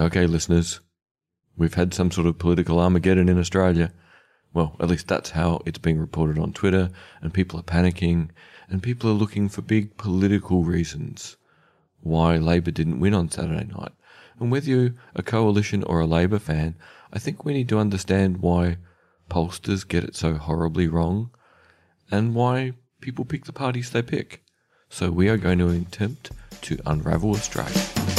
Okay, listeners, we've had some sort of political Armageddon in Australia. Well, at least that's how it's being reported on Twitter, and people are panicking, and people are looking for big political reasons why Labor didn't win on Saturday night. And whether you're a coalition or a Labor fan, I think we need to understand why pollsters get it so horribly wrong and why people pick the parties they pick. So we are going to attempt to unravel Australia.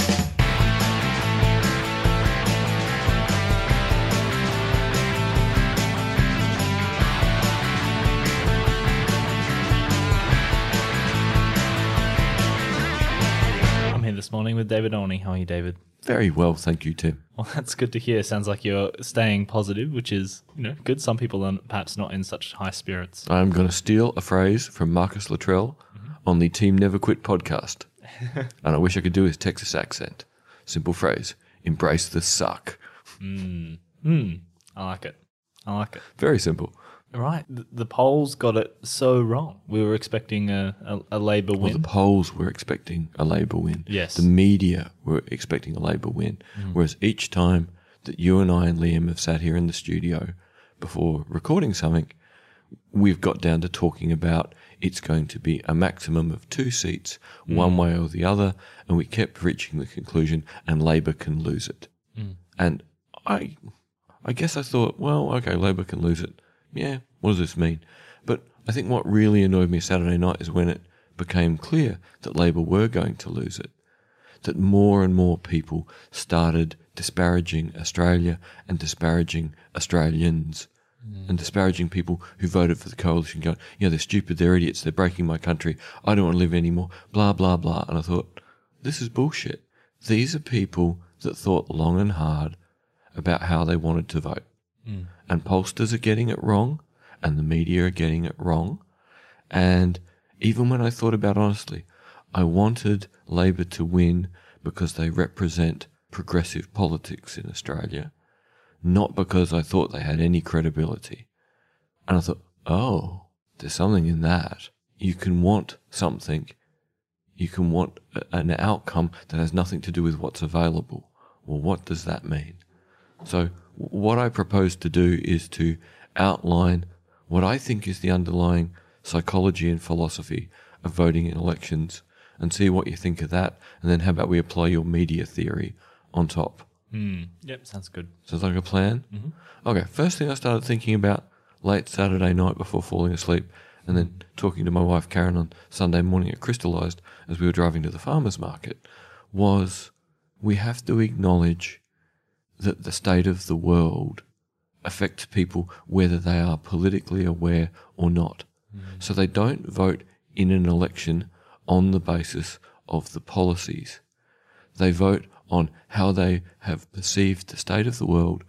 With David Olney. How are you, David? Very well, thank you, Tim. Well, that's good to hear. Sounds like you're staying positive, which is you know good. Some people are perhaps not in such high spirits. I'm going to steal a phrase from Marcus Luttrell mm-hmm. on the Team Never Quit podcast. and I wish I could do his Texas accent. Simple phrase embrace the suck. Hmm. Hmm. I like it. I like it. Very simple. Right. The, the polls got it so wrong. We were expecting a, a, a Labor Well, win. the polls were expecting a Labor win. Yes. The media were expecting a Labor win. Mm. Whereas each time that you and I and Liam have sat here in the studio before recording something, we've got down to talking about it's going to be a maximum of two seats, mm. one way or the other, and we kept reaching the conclusion, and Labor can lose it. Mm. And I, I guess I thought, well, okay, Labor can lose it. Yeah, what does this mean? But I think what really annoyed me Saturday night is when it became clear that Labor were going to lose it. That more and more people started disparaging Australia and disparaging Australians and disparaging people who voted for the coalition, going, yeah, they're stupid, they're idiots, they're breaking my country, I don't want to live anymore, blah, blah, blah. And I thought, this is bullshit. These are people that thought long and hard about how they wanted to vote. Mm. And pollsters are getting it wrong, and the media are getting it wrong. And even when I thought about honestly, I wanted Labor to win because they represent progressive politics in Australia, not because I thought they had any credibility. And I thought, oh, there's something in that. You can want something, you can want an outcome that has nothing to do with what's available. Well, what does that mean? So, what I propose to do is to outline what I think is the underlying psychology and philosophy of voting in elections and see what you think of that. And then, how about we apply your media theory on top? Mm. Yep, sounds good. Sounds like a plan? Mm-hmm. Okay, first thing I started thinking about late Saturday night before falling asleep, and then talking to my wife Karen on Sunday morning, it crystallized as we were driving to the farmer's market, was we have to acknowledge that the state of the world affects people whether they are politically aware or not. Mm. So they don't vote in an election on the basis of the policies. They vote on how they have perceived the state of the world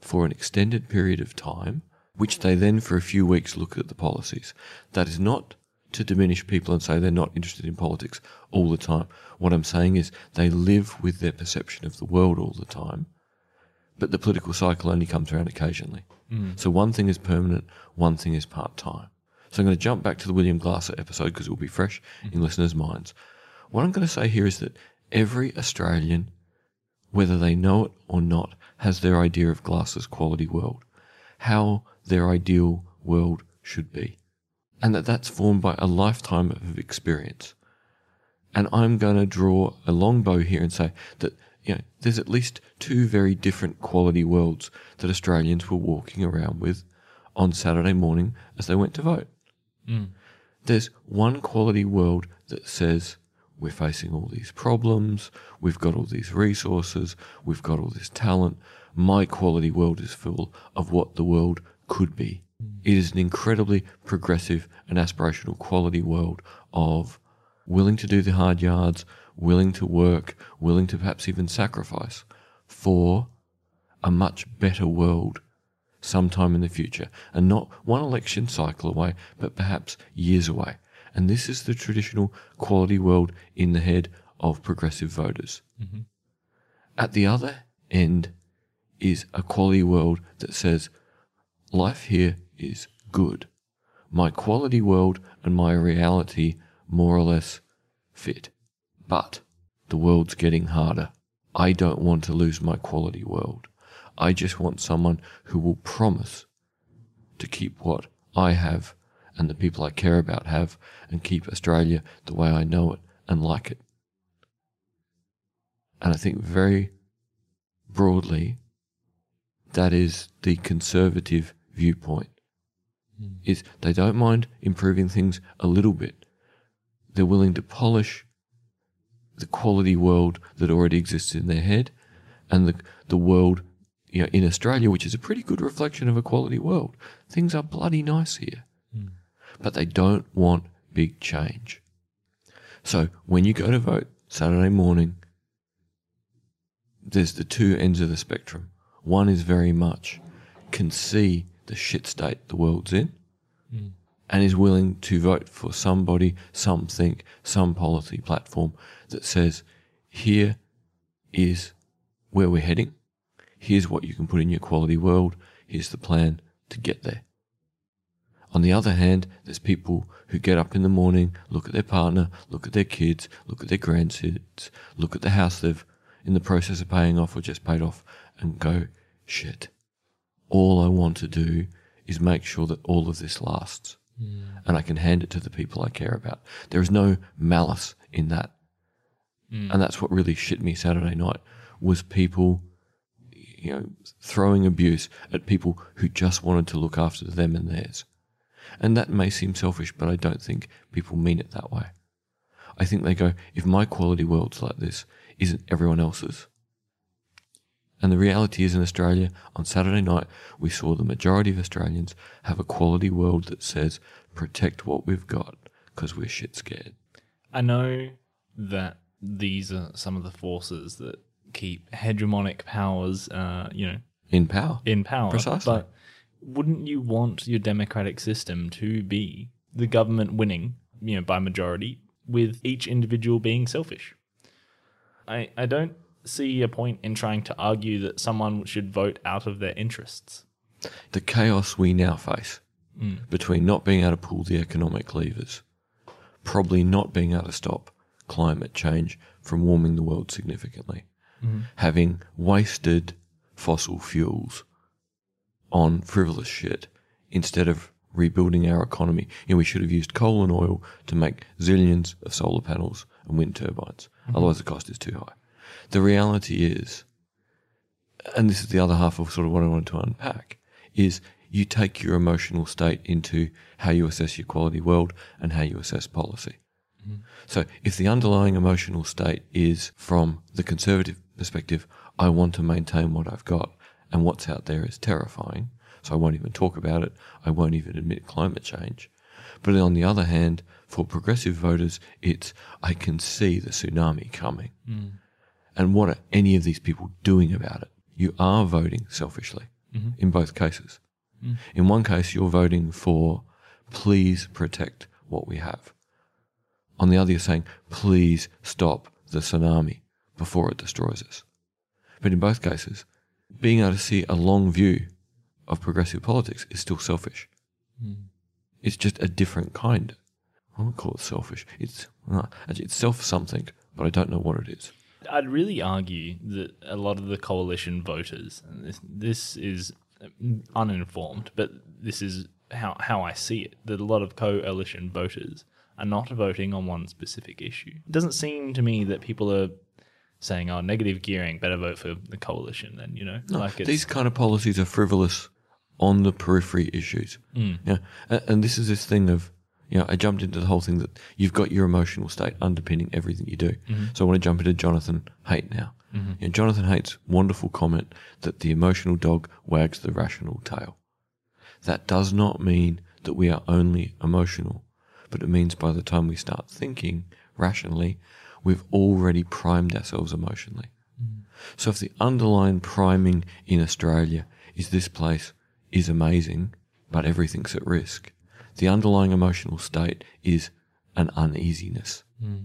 for an extended period of time, which they then for a few weeks look at the policies. That is not to diminish people and say they're not interested in politics all the time. What I'm saying is they live with their perception of the world all the time, but the political cycle only comes around occasionally. Hmm. So one thing is permanent, one thing is part time. So I'm going to jump back to the William Glasser episode because it will be fresh hmm. in listeners' minds. What I'm going to say here is that every Australian, whether they know it or not, has their idea of Glasser's quality world, how their ideal world should be, and that that's formed by a lifetime of experience. And I'm going to draw a long bow here and say that you know there's at least two very different quality worlds that Australians were walking around with on Saturday morning as they went to vote. Hmm. There's one quality world that says we're facing all these problems, we've got all these resources, we've got all this talent. My quality world is full of what the world could be. Hmm. It is an incredibly progressive and aspirational quality world of willing to do the hard yards, willing to work, willing to perhaps even sacrifice for a much better world sometime in the future and not one election cycle away, but perhaps years away. And this is the traditional quality world in the head of progressive voters. Mm-hmm. At the other end is a quality world that says life here is good. My quality world and my reality more or less fit. But the world's getting harder. I don't want to lose my quality world. I just want someone who will promise to keep what I have and the people I care about have and keep Australia the way I know it and like it. And I think very broadly, that is the conservative viewpoint. Hmm. Is they don't mind improving things a little bit. They're willing to polish the quality world that already exists in their head and the the world you know in Australia, which is a pretty good reflection of a quality world. Things are bloody nice here. Hmm. But they don't want big change. So when you go to vote Saturday morning, there's the two ends of the spectrum. One is very much can see the shit state the world's in hmm. And is willing to vote for somebody, something, some policy platform that says, here is where we're heading. Here's what you can put in your quality world. Here's the plan to get there. On the other hand, there's people who get up in the morning, look at their partner, look at their kids, look at their grandkids, look at the house they've in the process of paying off or just paid off, and go, shit. All I want to do is make sure that all of this lasts. And I can hand it to the people I care about. There is no malice in that. Mm. And that's what really shit me Saturday night was people, you know, throwing abuse at people who just wanted to look after them and theirs. And that may seem selfish, but I don't think people mean it that way. I think they go, if my quality world's like this, isn't everyone else's? And the reality is in Australia, on Saturday night, we saw the majority of Australians have a quality world that says, protect what we've got because we're shit scared. I know that these are some of the forces that keep hegemonic powers, uh, you know, In power. in power. Precisely. But wouldn't you want your democratic system to be the government winning, you know, by majority, with each individual being selfish? I I don't see a point in trying to argue that someone should vote out of their interests. the chaos we now face hmm. between not being able to pull the economic levers, probably not being able to stop climate change from warming the world significantly, hmm. having wasted fossil fuels on frivolous shit instead of rebuilding our economy. You know, we should have used coal and oil to make zillions of solar panels and wind turbines. Hmm. Otherwise, the cost is too high. The reality is, and this is the other half of sort of what I wanted to unpack, is you take your emotional state into how you assess your quality world and how you assess policy. Mm-hmm. So if the underlying emotional state is from the conservative perspective, I want to maintain what I've got and what's out there is terrifying. So I won't even talk about it. I won't even admit climate change. But on the other hand, for progressive voters, it's I can see the tsunami coming. Mm. And what are any of these people doing about it? You are voting selfishly mm-hmm. in both cases. Mm. In one case, you're voting for please protect what we have. On the other, you're saying please stop the tsunami before it destroys us. But in both cases, being able to see a long view of progressive politics is still selfish. Mm. It's just a different kind. I won't call it selfish. It's uh, it's self something, but I don't know what it is. I'd really argue that a lot of the coalition voters, and this, this is um, uninformed, but this is how, how I see it, that a lot of coalition voters are not voting on one specific issue. It doesn't seem to me that people are saying, oh, negative gearing, better vote for the coalition then, you know? like These kind of policies are frivolous on the periphery issues. Mm. Yeah, and, and this is this thing of, you know, I jumped into the whole thing that you've got your emotional state underpinning everything you do. Mm-hmm. So I want to jump into Jonathan Haidt now. Mm-hmm. You know, Jonathan Haidt's wonderful comment that the emotional dog wags the rational tail. That does not mean that we are only emotional, but it means by the time we start thinking rationally, we've already primed ourselves emotionally. Mm-hmm. So if the underlying priming in Australia is this place is amazing, but everything's at risk, the underlying emotional state is an uneasiness. Hmm.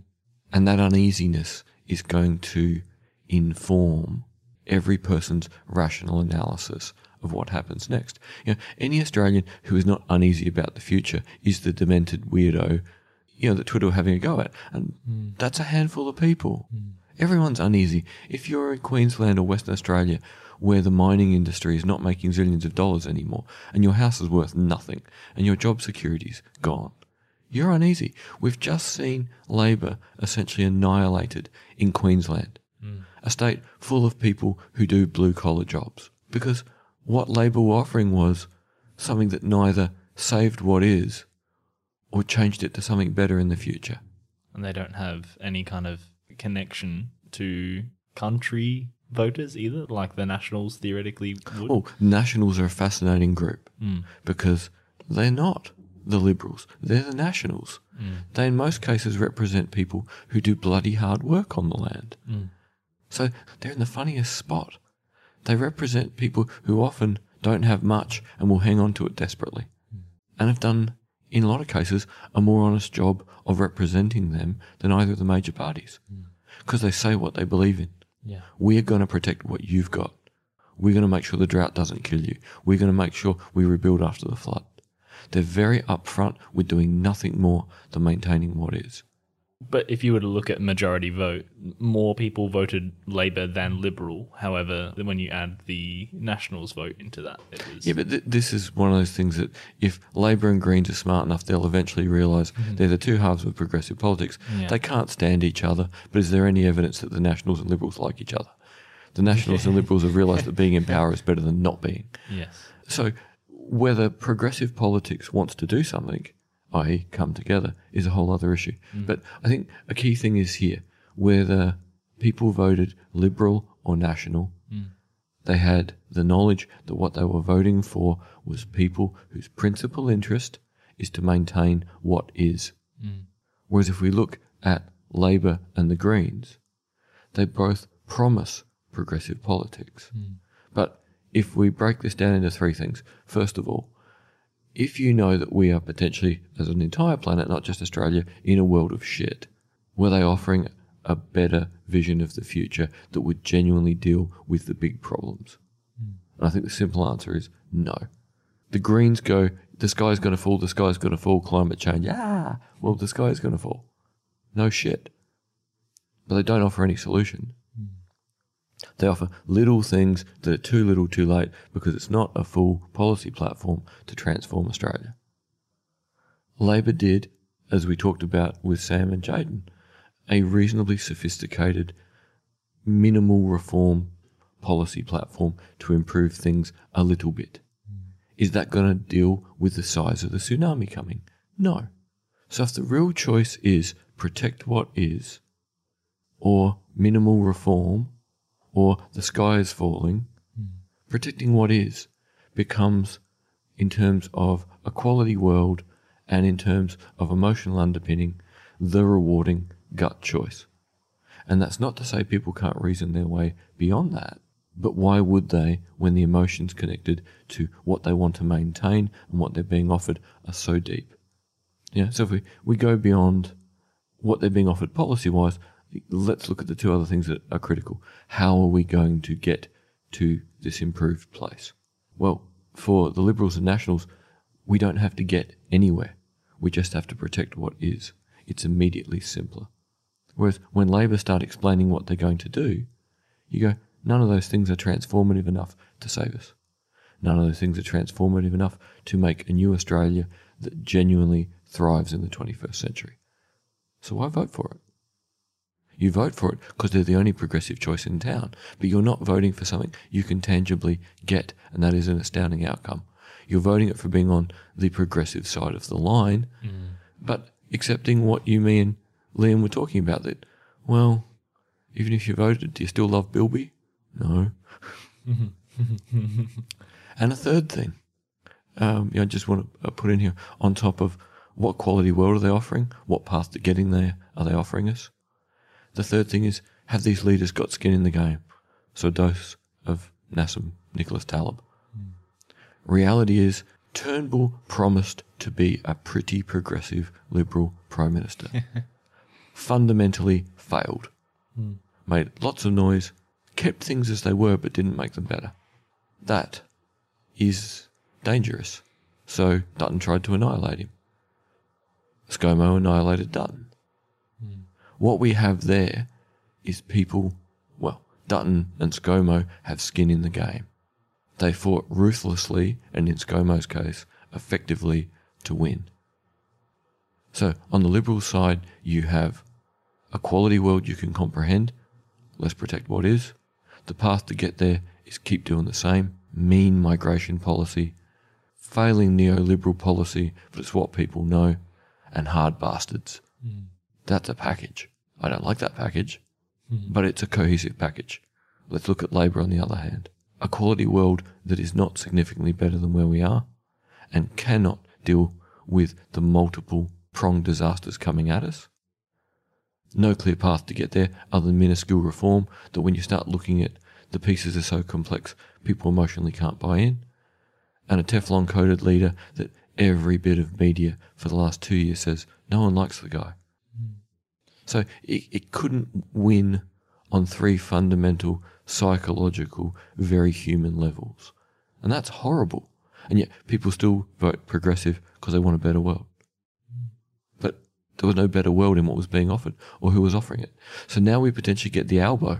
And that uneasiness is going to inform every person's rational analysis of what happens next. You know, any Australian who is not uneasy about the future is the demented weirdo, you know, that Twitter are having a go at. And hmm. that's a handful of people. Hmm. Everyone's uneasy. If you're in Queensland or Western Australia, where the mining industry is not making zillions of dollars anymore, and your house is worth nothing, and your job security's gone, you're uneasy. We've just seen Labor essentially annihilated in Queensland, hmm. a state full of people who do blue collar jobs. Because what Labor were offering was something that neither saved what is or changed it to something better in the future. And they don't have any kind of connection to country voters either, like the Nationals theoretically would. Well, Nationals are a fascinating group hmm. because they're not the Liberals, they're the Nationals. Hmm. They, in most cases, represent people who do bloody hard work on the land. Hmm. So they're in the funniest spot. They represent people who often don't have much and will hang on to it desperately and have done, in a lot of cases, a more honest job of representing them than either of the major parties because they say what they believe in. yeah. We're going to protect what you've got. We're going to make sure the drought doesn't kill you. We're going to make sure we rebuild after the flood. They're very upfront with doing nothing more than maintaining what is. But if you were to look at majority vote, more people voted Labor than Liberal. However, when you add the Nationals vote into that, was Yeah, but th- this is one of those things that if Labor and Greens are smart enough, they'll eventually realise mm-hmm. they're the two halves of progressive politics. Yeah. They can't stand each other, but is there any evidence that the Nationals and Liberals like each other? The Nationals and Liberals have realised that being in power is better than not being. yes, So whether progressive politics wants to do something, i.e., come together, is a whole other issue. Mm. But I think a key thing is here whether people voted liberal or national, mm. they had the knowledge that what they were voting for was people whose principal interest is to maintain what is. Mm. Whereas if we look at Labor and the Greens, they both promise progressive politics. But if we break this down into three things, first of all, if you know that we are potentially, as an entire planet, not just Australia, in a world of shit, were they offering a better vision of the future that would genuinely deal with the big problems? And I think the simple answer is no. The Greens go, the sky's going to fall, the sky's going to fall, climate change. Ah, well, the sky is going to fall. No shit. But they don't offer any solution. They offer little things that are too little too late because it's not a full policy platform to transform Australia. Labor did, as we talked about with Sam and Jaden, a reasonably sophisticated, minimal reform policy platform to improve things a little bit. Is that going to deal with the size of the tsunami coming? No. So if the real choice is protect what is, or minimal reform, or the sky is falling, protecting what is becomes, in terms of a quality world and in terms of emotional underpinning, the rewarding gut choice. And that's not to say people can't reason their way beyond that, but why would they when the emotions connected to what they want to maintain and what they're being offered are so deep? Yeah, so if we, we go beyond what they're being offered policy wise, let's look at the two other things that are critical. How are we going to get to this improved place? Well, for the Liberals and Nationals, we don't have to get anywhere. We just have to protect what is. It's immediately simpler. Whereas when Labor start explaining what they're going to do, you go, none of those things are transformative enough to save us. None of those things are transformative enough to make a new Australia that genuinely thrives in the 21st century. So why vote for it? You vote for it because they're the only progressive choice in town, but you're not voting for something you can tangibly get, and that is an astounding outcome. You're voting it for being on the progressive side of the line, but accepting what you, me, and Liam were talking about that, well, even if you voted, do you still love Bilby? No. and a third thing, um, yeah, I just want to put in here on top of what quality world are they offering? What path to getting there are they offering us? The third thing is have these leaders got skin in the game? So a dose of Nassim Nicholas Taleb. Hmm. Reality is Turnbull promised to be a pretty progressive liberal prime minister. Fundamentally failed. Hmm. Made lots of noise, kept things as they were but didn't make them better. That is dangerous. So Dutton tried to annihilate him. ScoMo annihilated Dutton. What we have there is people, well, Dutton and ScoMo have skin in the game. They fought ruthlessly, and in ScoMo's case, effectively to win. So, on the Liberal side, you have a quality world you can comprehend. Let's protect what is. The path to get there is keep doing the same. Mean migration policy, failing neoliberal policy, but it's what people know, and hard bastards. Hmm. That's a package. I don't like that package, hmm. but it's a cohesive package. Let's look at Labor on the other hand. A quality world that is not significantly better than where we are and cannot deal with the multiple pronged disasters coming at us. No clear path to get there other than minuscule reform that when you start looking at the pieces are so complex, people emotionally can't buy in. And a Teflon coated leader that every bit of media for the last two years says no one likes the guy. So it, it couldn't win on three fundamental psychological, very human levels. And that's horrible. And yet people still vote progressive because they want a better world. But there was no better world in what was being offered or who was offering it. So now we potentially get the Albo.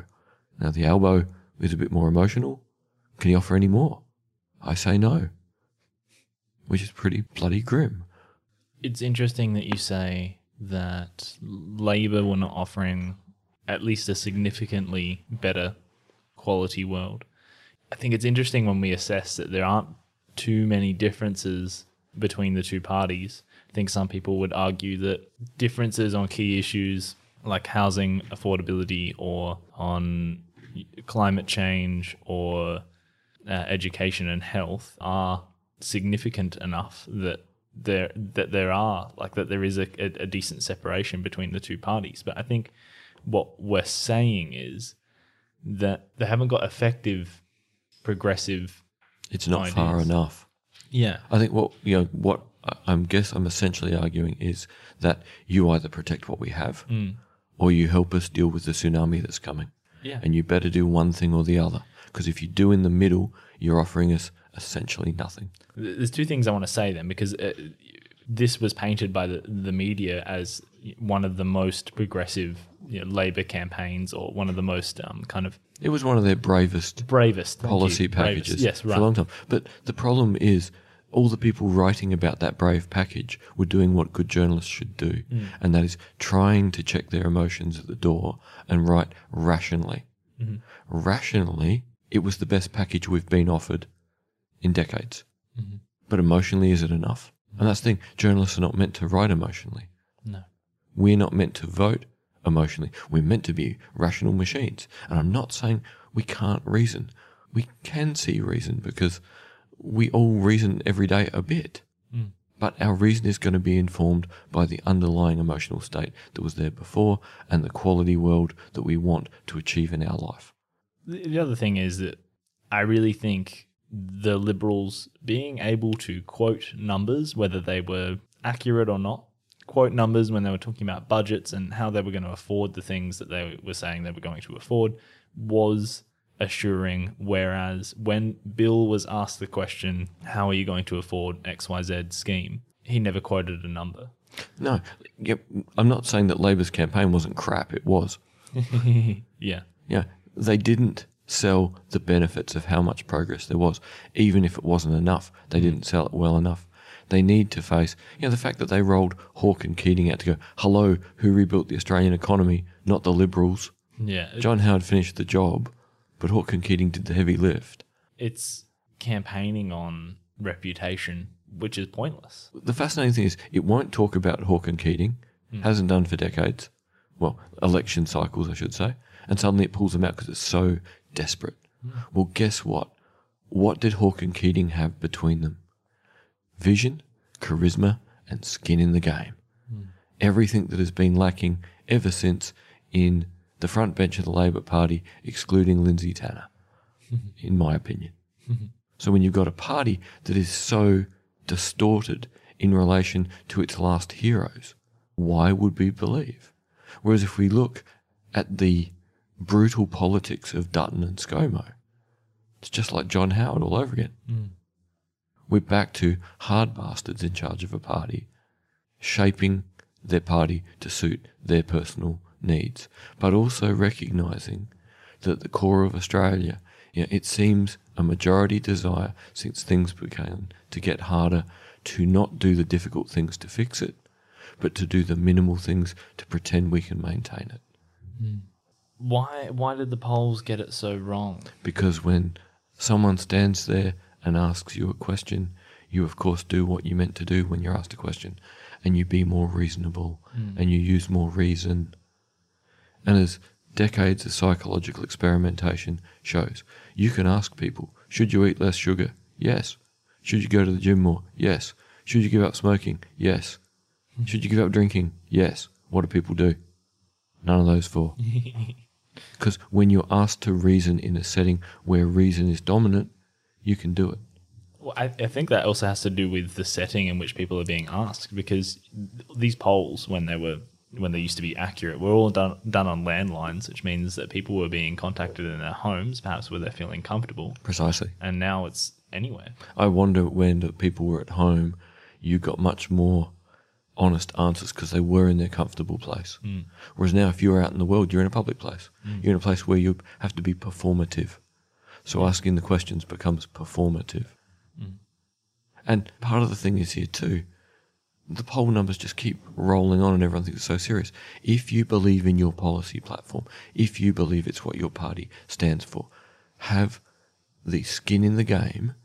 Now the Albo is a bit more emotional. Can he offer any more? I say no. Which is pretty bloody grim. It's interesting that you say that Labor were not offering at least a significantly better quality world. I think it's interesting when we assess that there aren't too many differences between the two parties. I think some people would argue that differences on key issues like housing affordability or on climate change or uh, education and health are significant enough that there that there are like that there is a, a, a decent separation between the two parties. But I think what we're saying is that they haven't got effective progressive It's not far enough. yeah I think what you know what I'm guess I'm essentially arguing is that you either protect what we have mm. or you help us deal with the tsunami that's coming. Yeah. And you better do one thing or the other because if you do in the middle, you're offering us essentially nothing. There's two things I want to say then because uh, this was painted by the, the media as one of the most progressive you know, Labor campaigns or one of the most um, kind of It was one of their bravest bravest policy bravest. packages Yes, for a long time. But the problem is, all the people writing about that brave package were doing what good journalists should do, Hmm. and that is trying to check their emotions at the door and write rationally. Mm-hmm. Rationally, it was the best package we've been offered in decades. Mm-hmm. But emotionally, is it enough? And that's the thing. Journalists are not meant to write emotionally. No. We're not meant to vote emotionally. We're meant to be rational machines. And I'm not saying we can't reason. We can see reason because we all reason every day a bit. But our reason is going to be informed by the underlying emotional state that was there before and the quality world that we want to achieve in our life. The other thing is that I really think the Liberals being able to quote numbers, whether they were accurate or not, quote numbers when they were talking about budgets and how they were going to afford the things that they were saying they were going to afford, was assuring. Whereas when Bill was asked the question, How are you going to afford XYZ scheme? he never quoted a number. No, yeah, I'm not saying that Labor's campaign wasn't crap. It was. yeah. Yeah, they didn't sell the benefits of how much progress there was, even if it wasn't enough. They mm. didn't sell it well enough. They need to face, you know, the fact that they rolled Hawke and Keating out to go, hello, who rebuilt the Australian economy, not the Liberals. Yeah. John Howard finished the job, but Hawke and Keating did the heavy lift. it's campaigning on reputation, which is pointless. The fascinating thing is, it won't talk about Hawke and Keating, mm. hasn't done for decades. Well, election cycles, I should say. And suddenly it pulls them out because it's so desperate. Well, guess what? What did Hawke and Keating have between them? Vision, charisma, and skin in the game. Hmm. Everything that has been lacking ever since in the front bench of the Labor Party, excluding Lindsay Tanner, in my opinion. So when you've got a party that is so distorted in relation to its last heroes, why would we believe? Whereas if we look at the brutal politics of Dutton and ScoMo, it's just like John Howard all over again. Hmm. We're back to hard bastards in charge of a party, shaping their party to suit their personal needs, but also recognizing that at the core of Australia, you know, it seems a majority desire since things began to get harder to not do the difficult things to fix it, but to do the minimal things to pretend we can maintain it. Hmm. Why why did the polls get it so wrong? Because when someone stands there and asks you a question, you of course do what you meant to do when you're asked a question, and you be more reasonable hmm. and you use more reason. And as decades of psychological experimentation shows, you can ask people, should you eat less sugar? Yes. Should you go to the gym more? Yes. Should you give up smoking? Yes. Hmm. Should you give up drinking? Yes. What do people do? None of those four. Because when you're asked to reason in a setting where reason is dominant, you can do it. Well, I, I think that also has to do with the setting in which people are being asked, because these polls, when they were when they used to be accurate, were all done done on landlines, which means that people were being contacted in their homes, perhaps where they're feeling comfortable, Precisely. and now it's anywhere. I wonder when the people were at home, you got much more honest answers because they were in their comfortable place. Hmm. Whereas now, if you're out in the world, you're in a public place. Hmm. You're in a place where you have to be performative. So hmm. asking the questions becomes performative. And part of the thing is here too, the poll numbers just keep rolling on and everyone thinks it's so serious. If you believe in your policy platform, if you believe it's what your party stands for, have the skin in the game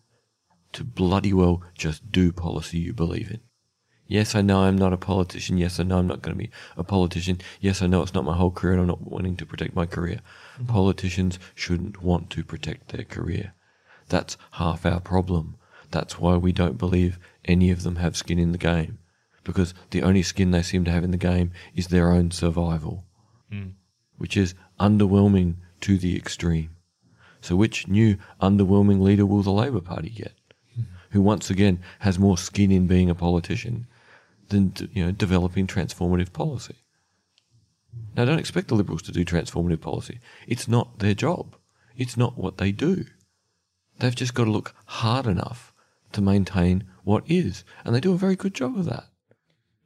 to bloody well just do policy you believe in. Yes, I know I'm not a politician. Yes, I know I'm not going to be a politician. Yes, I know it's not my whole career and I'm not wanting to protect my career. Mm-hmm. Politicians shouldn't want to protect their career. That's half our problem. That's why we don't believe any of them have skin in the game. Because the only skin they seem to have in the game is their own survival, mm. which is underwhelming to the extreme. So, which new underwhelming leader will the Labor Party get? Hmm. Who once again has more skin in being a politician than you know developing transformative policy? Now, don't expect the Liberals to do transformative policy. It's not their job. It's not what they do. They've just got to look hard enough to maintain what is, and they do a very good job of that.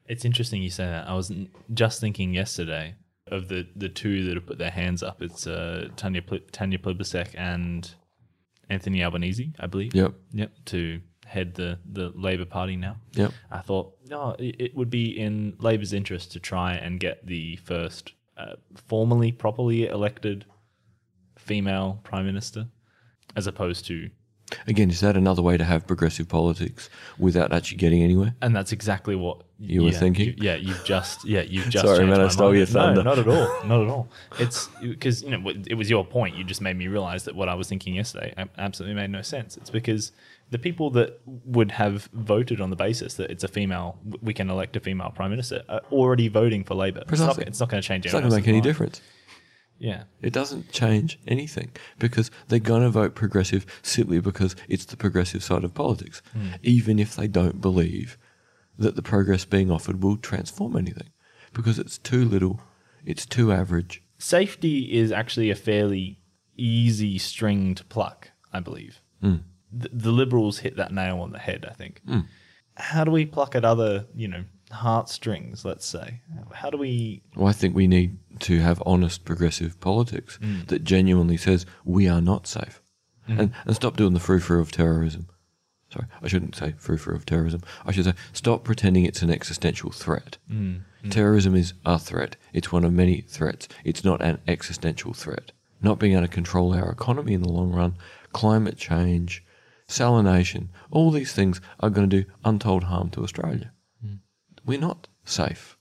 It's interesting you say that. I was just thinking yesterday of the, the two that have put their hands up. It's uh, Tanya Tanya Plibersek and Anthony Albanese, I believe. Yep. Yep. To head the, the Labor Party now. Yep. I thought, no, it, it would be in Labor's interest to try and get the first uh, formally, properly elected female prime minister, as opposed to Again, is that another way to have progressive politics without actually getting anywhere? And that's exactly what You were thinking? you- yeah, you've just yeah you've just. Sorry, man, I stole mind. your thunder. No, not at all, not at all. It's because you know it was your point. You just made me realize that what I was thinking yesterday absolutely made no sense. It's because the people that would have voted on the basis that it's a female, we can elect a female prime minister, are already voting for not, Precisely. it's not going to change. It's not going to make any difference. Yeah, It doesn't change anything because they're going to vote progressive simply because it's the progressive side of politics, even if they don't believe that the progress being offered will transform anything because it's too little, it's too average. safety is actually a fairly easy string to pluck, I believe. Mm. The, the liberals hit that nail on the head, I think. Hmm. How do we pluck at other, you know, heartstrings, let's say? How do we. Well, I think we need to have honest progressive politics hmm. that genuinely says we are not safe hmm. and, and stop doing the frou-frou of terrorism. Sorry, I shouldn't say frou-frou of terrorism. I should say stop pretending it's an existential threat. Terrorism is a threat. It's one of many threats. It's not an existential threat. Not being able to control our economy in the long run, climate change, salination, all these things are going to do untold harm to Australia. Hmm. We're not safe.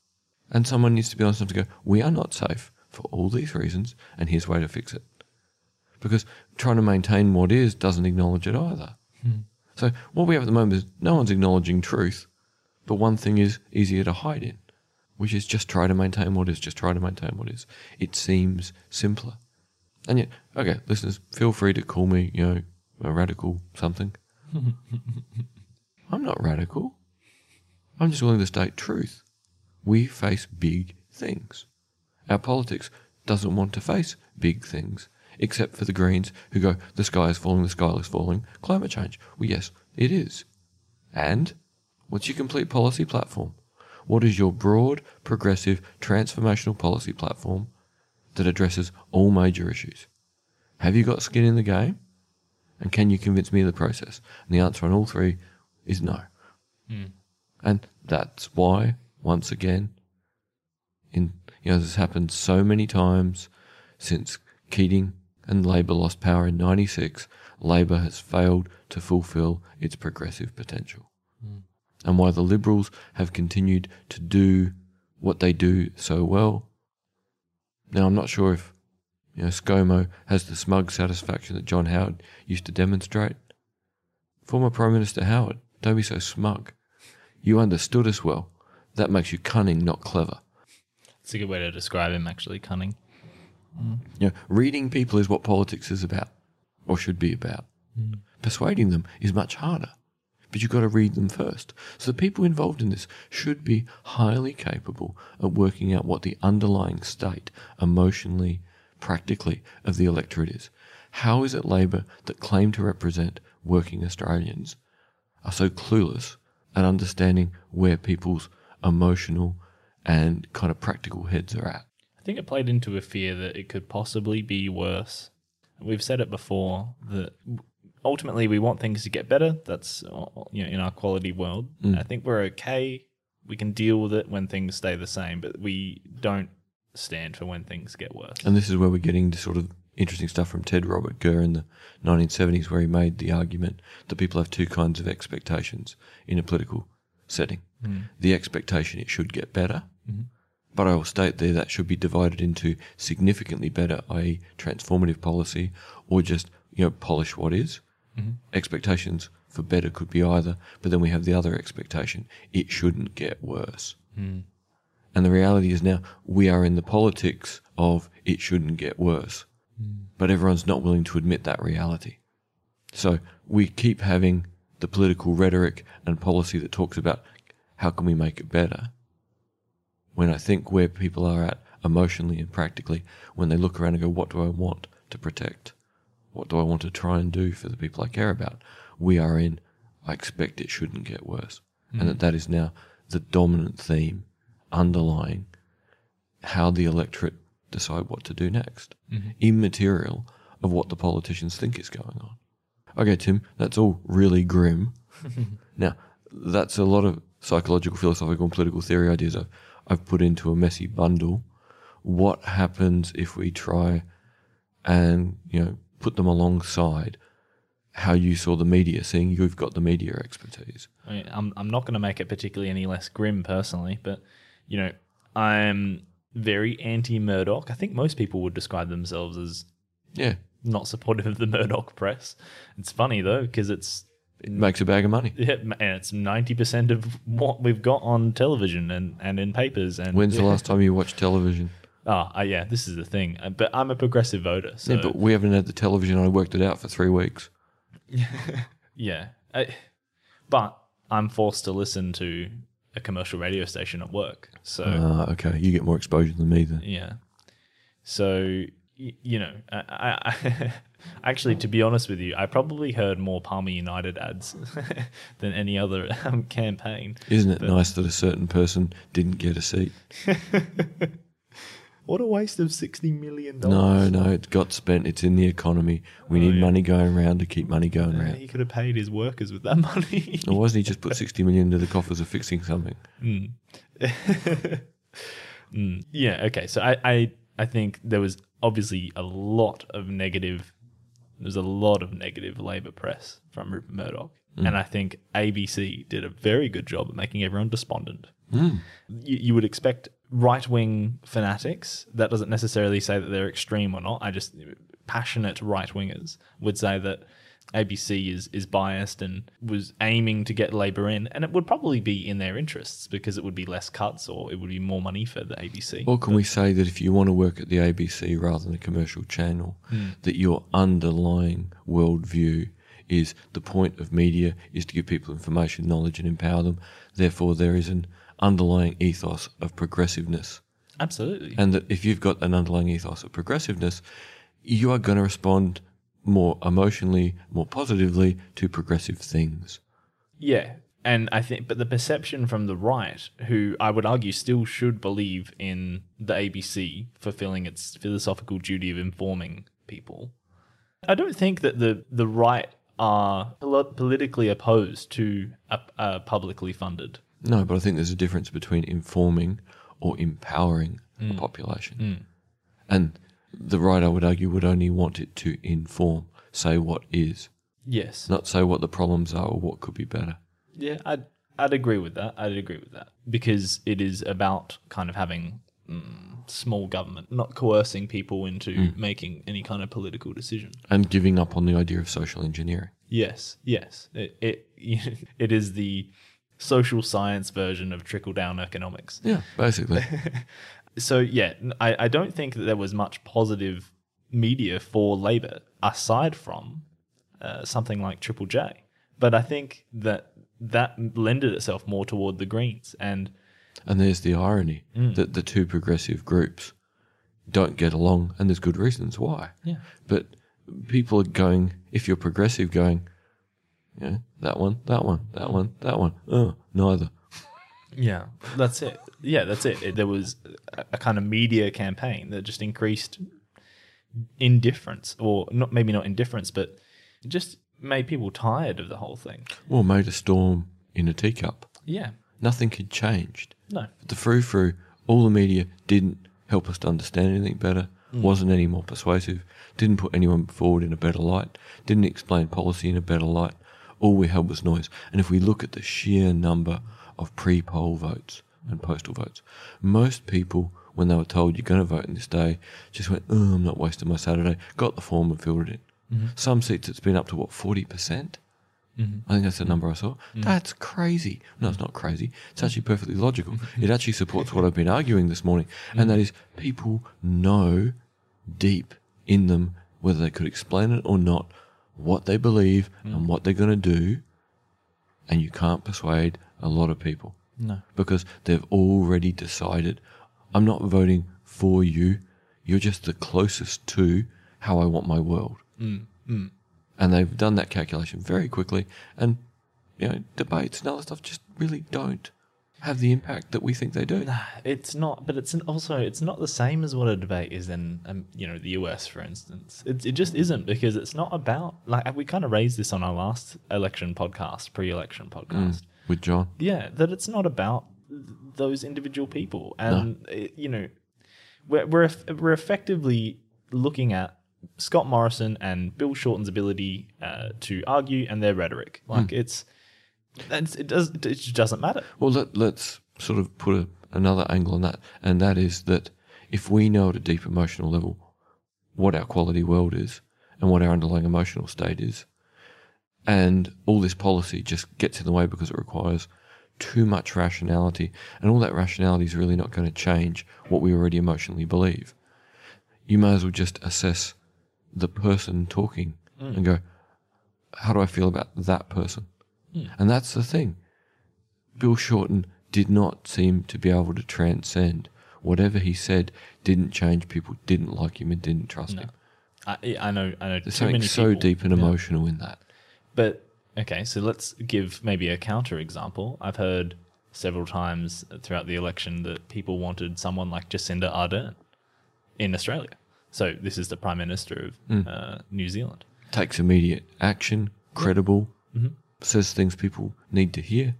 And someone needs to be honest enough to go, we are not safe for all these reasons, and here's a way to fix it. Because trying to maintain what is doesn't acknowledge it either. Hmm. So what we have at the moment is no one's acknowledging truth, but one thing is easier to hide in, which is just try to maintain what is, just try to maintain what is. It seems simpler. And yet, okay, listeners, feel free to call me, you know, a radical something. I'm not radical. I'm just willing to state truth. We face big things. Our politics doesn't want to face big things, except for the Greens who go, the sky is falling, the sky is falling, climate change. Well, yes, it is. And what's your complete policy platform? What is your broad, progressive, transformational policy platform that addresses all major issues? Have you got skin in the game? And can you convince me of the process? And the answer on all three is no. Hmm. And that's why, once again, in you know, this has happened so many times since Keating and Labor lost power in '96. Labor has failed to fulfil its progressive potential, hmm. and why the Liberals have continued to do what they do so well. Now, I'm not sure if you know ScoMo has the smug satisfaction that John Howard used to demonstrate. Former Prime Minister Howard, don't be so smug. You understood us well. That makes you cunning, not clever. It's a good way to describe him, actually, cunning. You know, reading people is what politics is about, or should be about. Hmm. Persuading them is much harder, but you've got to read them first. So the people involved in this should be highly capable of working out what the underlying state, emotionally, practically, of the electorate is. How is it Labor that claim to represent working Australians are so clueless at understanding where people's emotional and kind of practical heads are at? I think it played into a fear that it could possibly be worse. We've said it before that ultimately we want things to get better. That's uh, you know in our quality world. I think we're okay. We can deal with it when things stay the same, but we don't stand for when things get worse. And this is where we're getting to sort of interesting stuff from Ted Robert Gurr in the 1970s, where he made the argument that people have two kinds of expectations in a political setting. Hmm. The expectation it should get better, mm-hmm. but I will state there that should be divided into significantly better, i.e., transformative policy, or just you know polish what is. Mm-hmm. Expectations for better could be either, but then we have the other expectation: it shouldn't get worse. Hmm. And the reality is now we are in the politics of it shouldn't get worse. But everyone's not willing to admit that reality. So we keep having the political rhetoric and policy that talks about how can we make it better. When I think where people are at emotionally and practically, when they look around and go, what do I want to protect? What do I want to try and do for the people I care about? We are in, I expect it shouldn't get worse. And hmm. that that is now the dominant theme underlying how the electorate decide what to do next, mm-hmm. immaterial of what the politicians think is going on. Okay, Tim, that's all really grim. now, that's a lot of psychological, philosophical, and political theory ideas I've, I've put into a messy bundle. What happens if we try and, you know, put them alongside how you saw the media, seeing you've got the media expertise? I mean, I'm I'm not going to make it particularly any less grim personally, but you know, I'm very anti Murdoch. I think most people would describe themselves as Yeah, not supportive of the Murdoch press. It's funny though because it's it makes a bag of money. yeah, and it's ninety percent of what we've got on television and, and in papers. And When's the last time you watched television? Oh, uh, yeah, this is the thing. Uh, But I'm a progressive voter, so Yeah, but we haven't had the television. I worked it out for three weeks. yeah. I, but I'm forced to listen to a commercial radio station at work, so. Ah, okay. You get more exposure than me then. Yeah. So y- you know, I, I, actually, to be honest with you, I probably heard more Palmer United ads than any other um, campaign. Isn't it nice that a certain person didn't get a seat? What a waste of sixty million dollars. no, no, it got spent. It's in the economy. We need yeah. money going around to keep money going Uh, around. he could have paid his workers with that money. Or wasn't he just put 60 million into the coffers of fixing something? Mm, yeah. Okay. So I, I, I think there was obviously a lot of negative. There's a lot of negative Labor press from Rupert Murdoch, and I think ABC did a very good job at making everyone despondent. Hmm. You, you would expect right wing fanatics. That doesn't necessarily say that they're extreme or not. I just passionate right wingers would say that ABC is is biased and was aiming to get Labor in, and it would probably be in their interests because it would be less cuts or it would be more money for the ABC. Or can we say that if you want to work at the ABC rather than a commercial channel, hmm. that your underlying worldview is the point of media is to give people information, knowledge, and empower them. Therefore, there is an underlying ethos of progressiveness. Absolutely. And that if you've got an underlying ethos of progressiveness, you are going to respond more emotionally, more positively to progressive things. Yeah, and I think, but the perception from the right, who I would argue still should believe in the ABC fulfilling its philosophical duty of informing people, I don't think that the the right are pol- politically opposed to a, a publicly funded. No, but I think there's a difference between informing or empowering a hmm. population. Hmm. And the right, I would argue, would only want it to inform, say what is, Yes. not say what the problems are or what could be better. Yeah, I'd I'd agree with that. I'd agree with that because it is about kind of having mm, small government, not coercing people into hmm. making any kind of political decision. And giving up on the idea of social engineering. Yes, yes, it it it is the social science version of trickle down economics. Yeah, basically. So yeah, I, I don't think that there was much positive media for Labor aside from uh, something like Triple J. But I think that that lended itself more toward the Greens, and and there's the irony that the two progressive groups don't get along, and there's good reasons why. Yeah. But people are going, if you're progressive, going, yeah, that one, that one, that one, that one. Oh, neither. yeah, that's it. Yeah, that's it. It- there was a, a kind of media campaign that just increased indifference, or not maybe not indifference, but just made people tired of the whole thing. Or made a storm in a teacup. Yeah, Nothing had changed. no, The frou frou, all the media didn't help us to understand anything better, mm. wasn't any more persuasive, didn't put anyone forward in a better light, didn't explain policy in a better light. All we had was noise. And if we look at the sheer number of pre poll votes and postal votes, most people, when they were told you're going to vote in this day, just went, oh, I'm not wasting my Saturday, got the form and filled it in. Mm-hmm. Some seats it's been up to what, 40%? Mm-hmm. I think that's the number I saw. Mm. That's crazy. No, it's not crazy. It's actually perfectly logical. Mm-hmm. It actually supports what I've been arguing this morning, and that is people know deep in them, whether they could explain it or not, what they believe and mm. what they're going to do, and you can't persuade a lot of people no. because they've already decided I'm not voting for you. You're just the closest to how I want my world. Mm, mm. And they've done that calculation very quickly. And, you know, debates and other stuff just really don't have the impact that we think they do. Nah, It's not, but it's an, also it's not the same as what a debate is in, um, you know, the US, for instance. It, it just isn't because it's not about like we kind of raised this on our last election podcast, pre-election podcast. With John. Yeah, that it's not about those individual people, and it, you know, we're we're eff- we're effectively looking at Scott Morrison and Bill Shorten's ability uh, to argue and their rhetoric. Like it's, it's it does it doesn't matter. Well, let, let's sort of put a, another angle on that, and that is that if we know at a deep emotional level what our quality world is and what our underlying emotional state is, and all this policy just gets in the way because it requires too much rationality, and all that rationality is really not going to change what we already emotionally believe. You may as well just assess the person talking mm. and go, how do I feel about that person? Hmm. And that's the thing. Bill Shorten did not seem to be able to transcend. Whatever he said didn't change. People didn't like him and didn't trust him. I, I know I know There's something so people- deep and Yeah. emotional in that. But okay, so let's give maybe a counter example. I've heard several times throughout the election that people wanted someone like Jacinda Ardern in Australia. So this is the Prime Minister of hmm. uh, New Zealand. Takes immediate action, credible, mm-hmm. Says things people need to hear.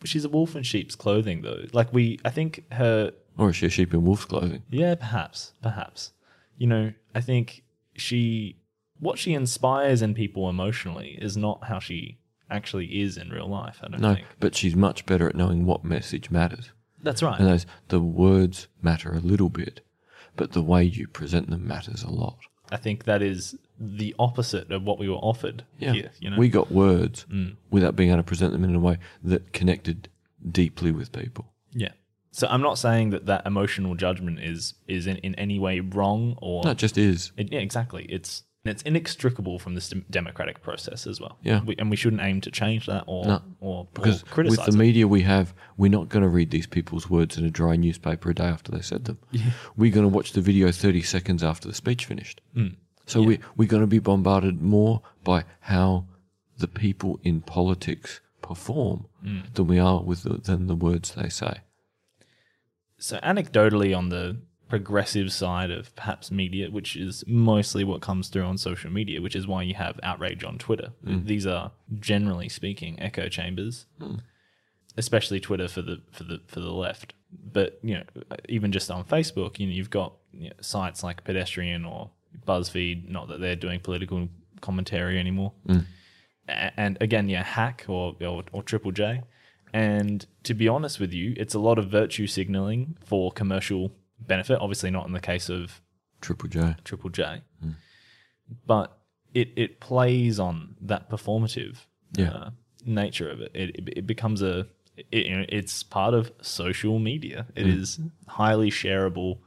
But she's a wolf in sheep's clothing, though. Like we, I think her Or is she a sheep in wolf's clothing? Yeah, perhaps, perhaps. You know, I think she, what she inspires in people emotionally is not how she actually is in real life. I don't No, think. but she's much better at knowing what message matters. That's right. And those the words matter a little bit, but the way you present them matters a lot. I think that is the opposite of what we were offered Yeah, here. You know, we got words mm. without being able to present them in a way that connected deeply with people. yeah. So I'm not saying that that emotional judgment is is in, in any way wrong or No, it just is. It, yeah, exactly. It's it's inextricable from this democratic process as well. Yeah. we, and we shouldn't aim to change that or No, or Because or criticize with the it. media we have, we're not going to read these people's words in a dry newspaper a day after they said them. We're going to watch the video 30 seconds after the speech finished. Mm. So we, we're going to be bombarded more by how the people in politics perform mm. than we are with the, than the words they say. So, anecdotally, on the progressive side of perhaps media, which is mostly what comes through on social media, which is why you have outrage on Twitter. Hmm. These are generally speaking echo chambers, hmm. especially Twitter for the for the for the left. But you know, even just on Facebook, you know, you've got you know, sites like Pedestrian or BuzzFeed. Not that they're doing political commentary anymore. Hmm. A- And again, yeah, Hack or, or or Triple J. And to be honest with you, it's a lot of virtue signaling for commercial benefit. Obviously, not in the case of Triple J. Triple J, but it it plays on that performative Yeah. uh, nature of it. It, it, becomes a it, you know, it's part of social media. It is highly shareable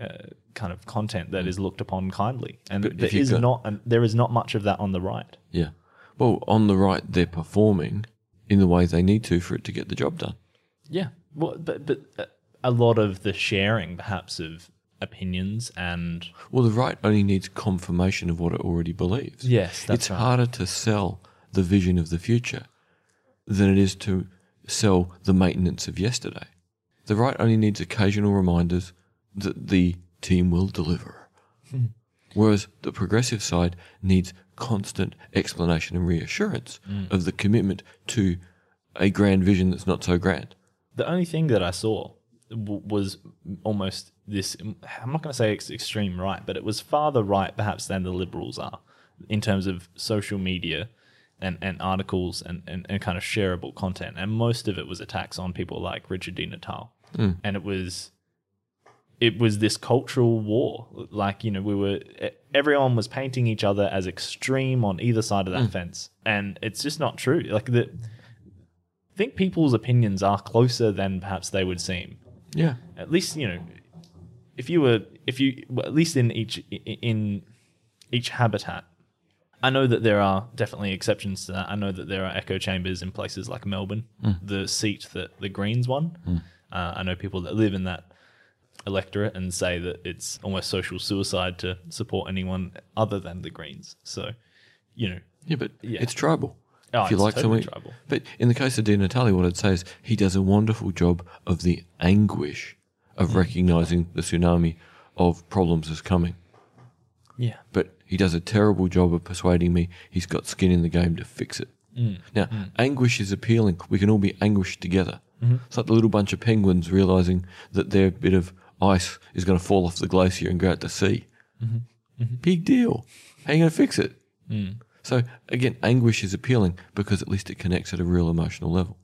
uh, kind of content that is looked upon kindly, and But there is go- not and there is not much of that on the right. Yeah. Well, on the right, they're performing in the way they need to for it to get the job done. Yeah, well, but but uh, a lot of the sharing, perhaps, of opinions and Well, the right only needs confirmation of what it already believes. Yes, that's it's right. harder to sell the vision of the future than it is to sell the maintenance of yesterday. The right only needs occasional reminders that the team will deliver. Hmm. Whereas the progressive side needs constant explanation and reassurance Hmm. of the commitment to a grand vision that's not so grand. the only thing that I saw w- was almost this. I'm not going to say ex- extreme right, but it was farther right, perhaps, than the liberals are in terms of social media and, and articles and, and, and kind of shareable content. And most of it was attacks on people like Richard Di Natale. Hmm. And it was it was this cultural war. Like, you know, we were, everyone was painting each other as extreme on either side of that hmm. fence. And it's just not true. Like, the, I think people's opinions are closer than perhaps they would seem. Yeah. At least, you know, if you were, if you, well, at least in each, in each habitat, I know that there are definitely exceptions to that. I know that there are echo chambers in places like Melbourne, the seat that the Greens won. Uh, I know people that live in that electorate and say that it's almost social suicide to support anyone other than the Greens. So, you know, Yeah, but Yeah. it's tribal. Oh, if you like totally something, tribal. but in the case of Di Natale, what I'd say is he does a wonderful job of the anguish of Mm. recognizing the tsunami of problems is coming. yeah, But he does a terrible job of persuading me he's got skin in the game to fix it. Mm. Now, anguish is appealing. We can all be anguished together. Mm-hmm. It's like the little bunch of penguins realizing that their bit of ice is going to fall off the glacier and go out to sea. Mm-hmm. Big deal. How are you going to fix it? Mm. So again, anguish is appealing because at least it connects at a real emotional level,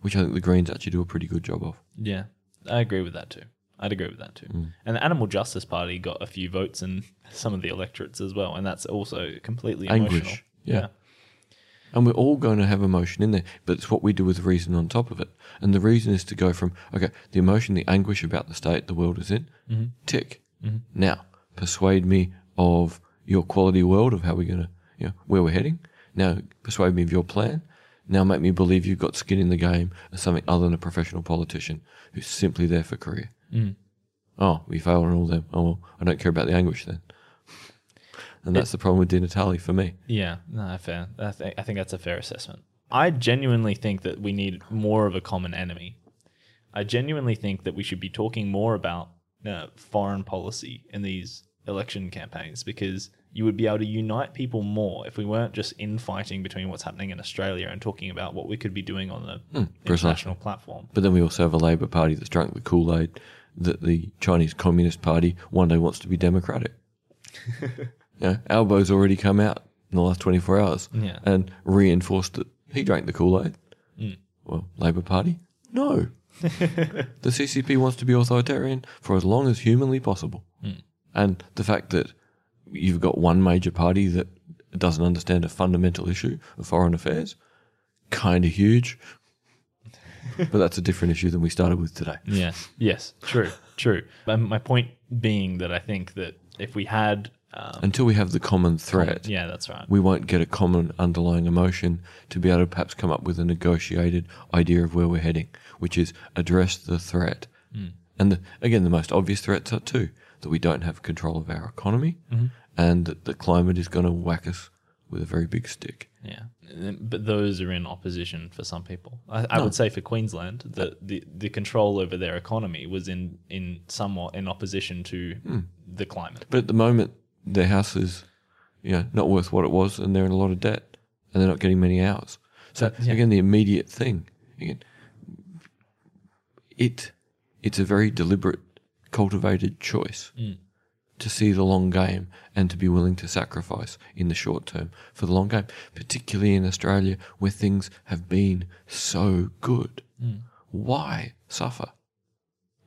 which I think the Greens actually do a pretty good job of. Yeah, I agree with that too. I'd agree with that too. Mm. And the Animal Justice Party got a few votes in some of the electorates as well, and that's also completely Anguish, emotional. yeah. And we're all going to have emotion in there, but it's what we do with reason on top of it. And the reason is to go from, okay, the emotion, the anguish about the state the world is in, tick. Now, persuade me of your quality world, of how we're going to, you know, where we're heading. Now, persuade me of your plan. Now, make me believe you've got skin in the game as something other than a professional politician who's simply there for career. Oh, we failed on all them. Oh, well, I don't care about the anguish then. And that's the problem with Di Natale for me. Yeah, no, fair. I, th- I think that's a fair assessment. I genuinely think that we need more of a common enemy. I genuinely think that we should be talking more about uh, foreign policy in these election campaigns because you would be able to unite people more if we weren't just infighting between what's happening in Australia and talking about what we could be doing on the hmm, precisely. international platform. But then we also have a Labor Party that's drunk the Kool Aid that the Chinese Communist Party one day wants to be democratic. yeah, Albo's already come out in the last 24 hours Yeah. and reinforced that he drank the Kool Aid. Hmm. Well, Labor Party? No. the CCP wants to be authoritarian for as long as humanly possible. Hmm. And the fact that you've got one major party that doesn't understand a fundamental issue of foreign affairs, kind of huge. but that's a different issue than we started with today. Yes, yes, true, true. But my point being that I think that if we had, um, Until we have the common threat, yeah, that's right. we won't get a common underlying emotion to be able to perhaps come up with a negotiated idea of where we're heading, which is address the threat. And the, again, the most obvious threats are two that we don't have control of our economy and that the climate is going to whack us with a very big stick. Yeah, but those are in opposition for some people. I, I No. would say for Queensland that the, the control over their economy was in, in somewhat in opposition to Hmm. the climate. But at the moment, their house is, you know, not worth what it was, and they're in a lot of debt, and they're not getting many hours. So That- yeah. again, the immediate thing, again, it it's a very deliberate, cultivated choice to see the long game and to be willing to sacrifice in the short term for the long game, particularly in Australia where things have been so good. Why suffer?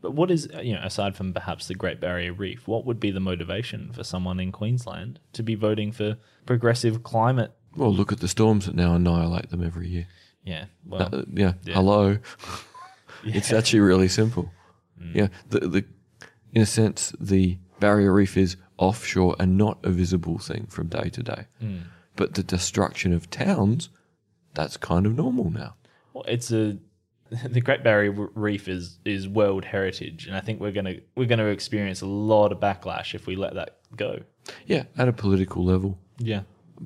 But what is you know aside from perhaps the Great Barrier Reef, what would be the motivation for someone in Queensland to be voting for progressive climate? Well, look at the storms that now annihilate them every year. Yeah, well, Uh, yeah, yeah. hello. It's actually really simple. Yeah, the the in a sense the barrier reef is offshore and not a visible thing from day to day. Hmm. But the destruction of towns, that's kind of normal now. Well, it's a the Great Barrier Reef is is world heritage, and I think we're gonna we're gonna experience a lot of backlash if we let that go. Yeah, at a political level. Yeah,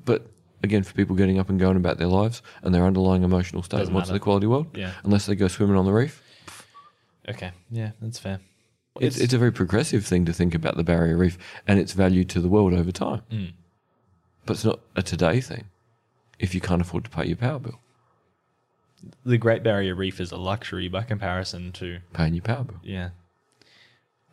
But again, for people getting up and going about their lives and their underlying emotional state Doesn't and what's matter. the quality world, Yeah. unless they go swimming on the reef, okay, yeah, that's fair. It's, it's a very progressive thing to think about the barrier reef and its value to the world over time. Mm. But it's not a today thing if you can't afford to pay your power bill, the Great Barrier Reef is a luxury by comparison to paying your power bill. yeah.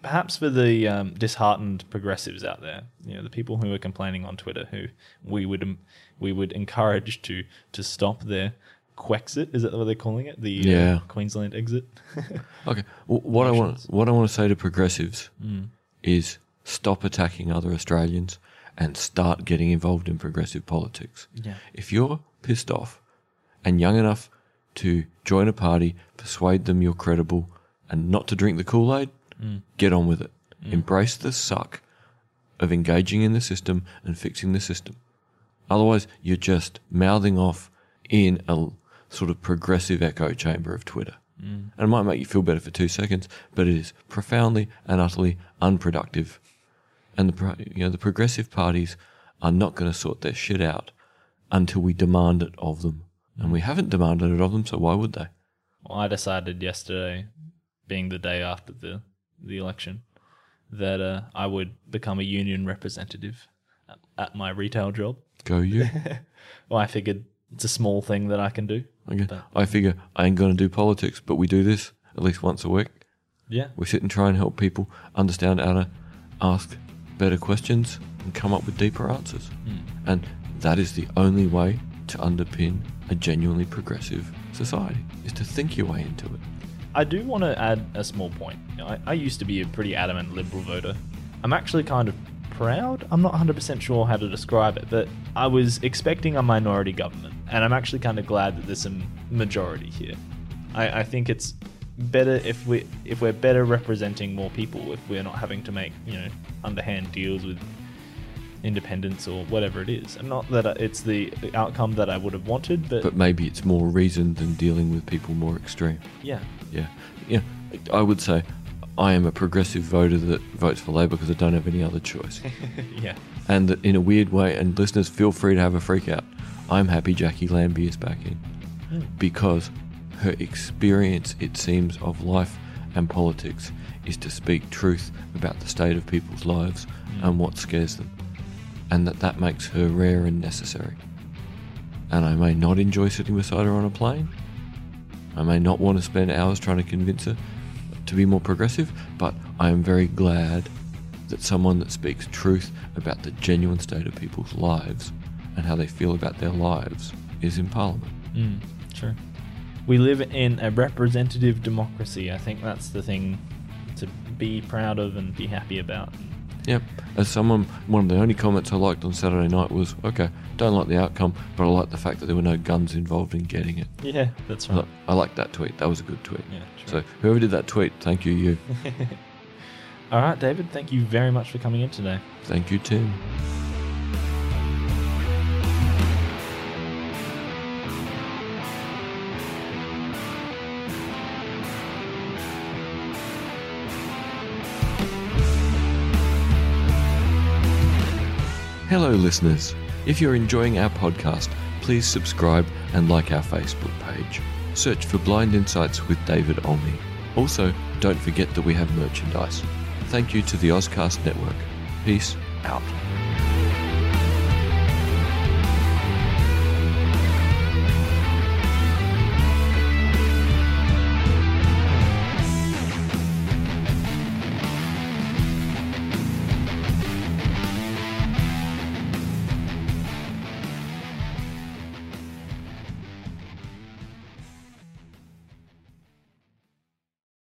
Perhaps for the um, disheartened progressives out there, you know, the people who are complaining on Twitter, who we would um, we would encourage to to stop their Quexit, is that what they're calling it? The uh, Queensland exit. Okay, w- what I want what I want to say to progressives Mm. is stop attacking other Australians and start getting involved in progressive politics. Yeah. If you're pissed off and young enough to join a party, persuade them you're credible, and not to drink the Kool Aid, get on with it. Embrace the suck of engaging in the system and fixing the system. Otherwise, you're just mouthing off in a sort of progressive echo chamber of Twitter. And it might make you feel better for two seconds, but it is profoundly and utterly unproductive. And the you know the progressive parties are not going to sort their shit out until we demand it of them, and we haven't demanded it of them, so why would they? Well, I decided yesterday, being the day after the the election, that uh, I would become a union representative at, at my retail job. Go you. Well, I figured it's a small thing that I can do. Okay. But- I figure I ain't going to do politics, but we do this at least once a week. Yeah, We sit and try and help people understand how to ask better questions and come up with deeper answers. Hmm. And that is the only way to underpin a genuinely progressive society, is to think your way into it. I do want to add a small point. You know, I, I used to be a pretty adamant liberal voter. I'm actually kind of proud. I'm not 100% sure how to describe it, but I was expecting a minority government, and I'm actually kind of glad that there's a majority here. I, I think it's better if we if we're better representing more people if we're not having to make you know underhand deals with independents or whatever it is. And not that it's the outcome that I would have wanted, but, But maybe it's more reasoned than dealing with people more extreme. yeah, Yeah. Yeah. I would say I am a progressive voter that votes for Labor because I don't have any other choice. yeah. and that in a weird way, and listeners, feel free to have a freak out. I'm happy Jackie Lambie is back in oh. because her experience, it seems, of life and politics is to speak truth about the state of people's lives mm. and what scares them, and that that makes her rare and necessary. And I may not enjoy sitting beside her on a plane. I may not want to spend hours trying to convince her to be more progressive, but I am very glad that someone that speaks truth about the genuine state of people's lives and how they feel about their lives is in Parliament. Mm, true. We live in a representative democracy. I think that's the thing to be proud of and be happy about. Yep. As someone, one of the only comments I liked on Saturday night was, okay, don't like the outcome, but I like the fact that there were no guns involved in getting it. Yeah, that's I, right. li- I like that tweet. That was a good tweet. Yeah, So whoever did that tweet, thank you, you. All right, David, thank you very much for coming in today. Thank you, Tim. Hello, listeners. If you're enjoying our podcast, please subscribe and like our Facebook page. Search for Blind Insights with David Olney. Also, don't forget that we have merchandise. Thank you to the Ozcast Network. Peace out.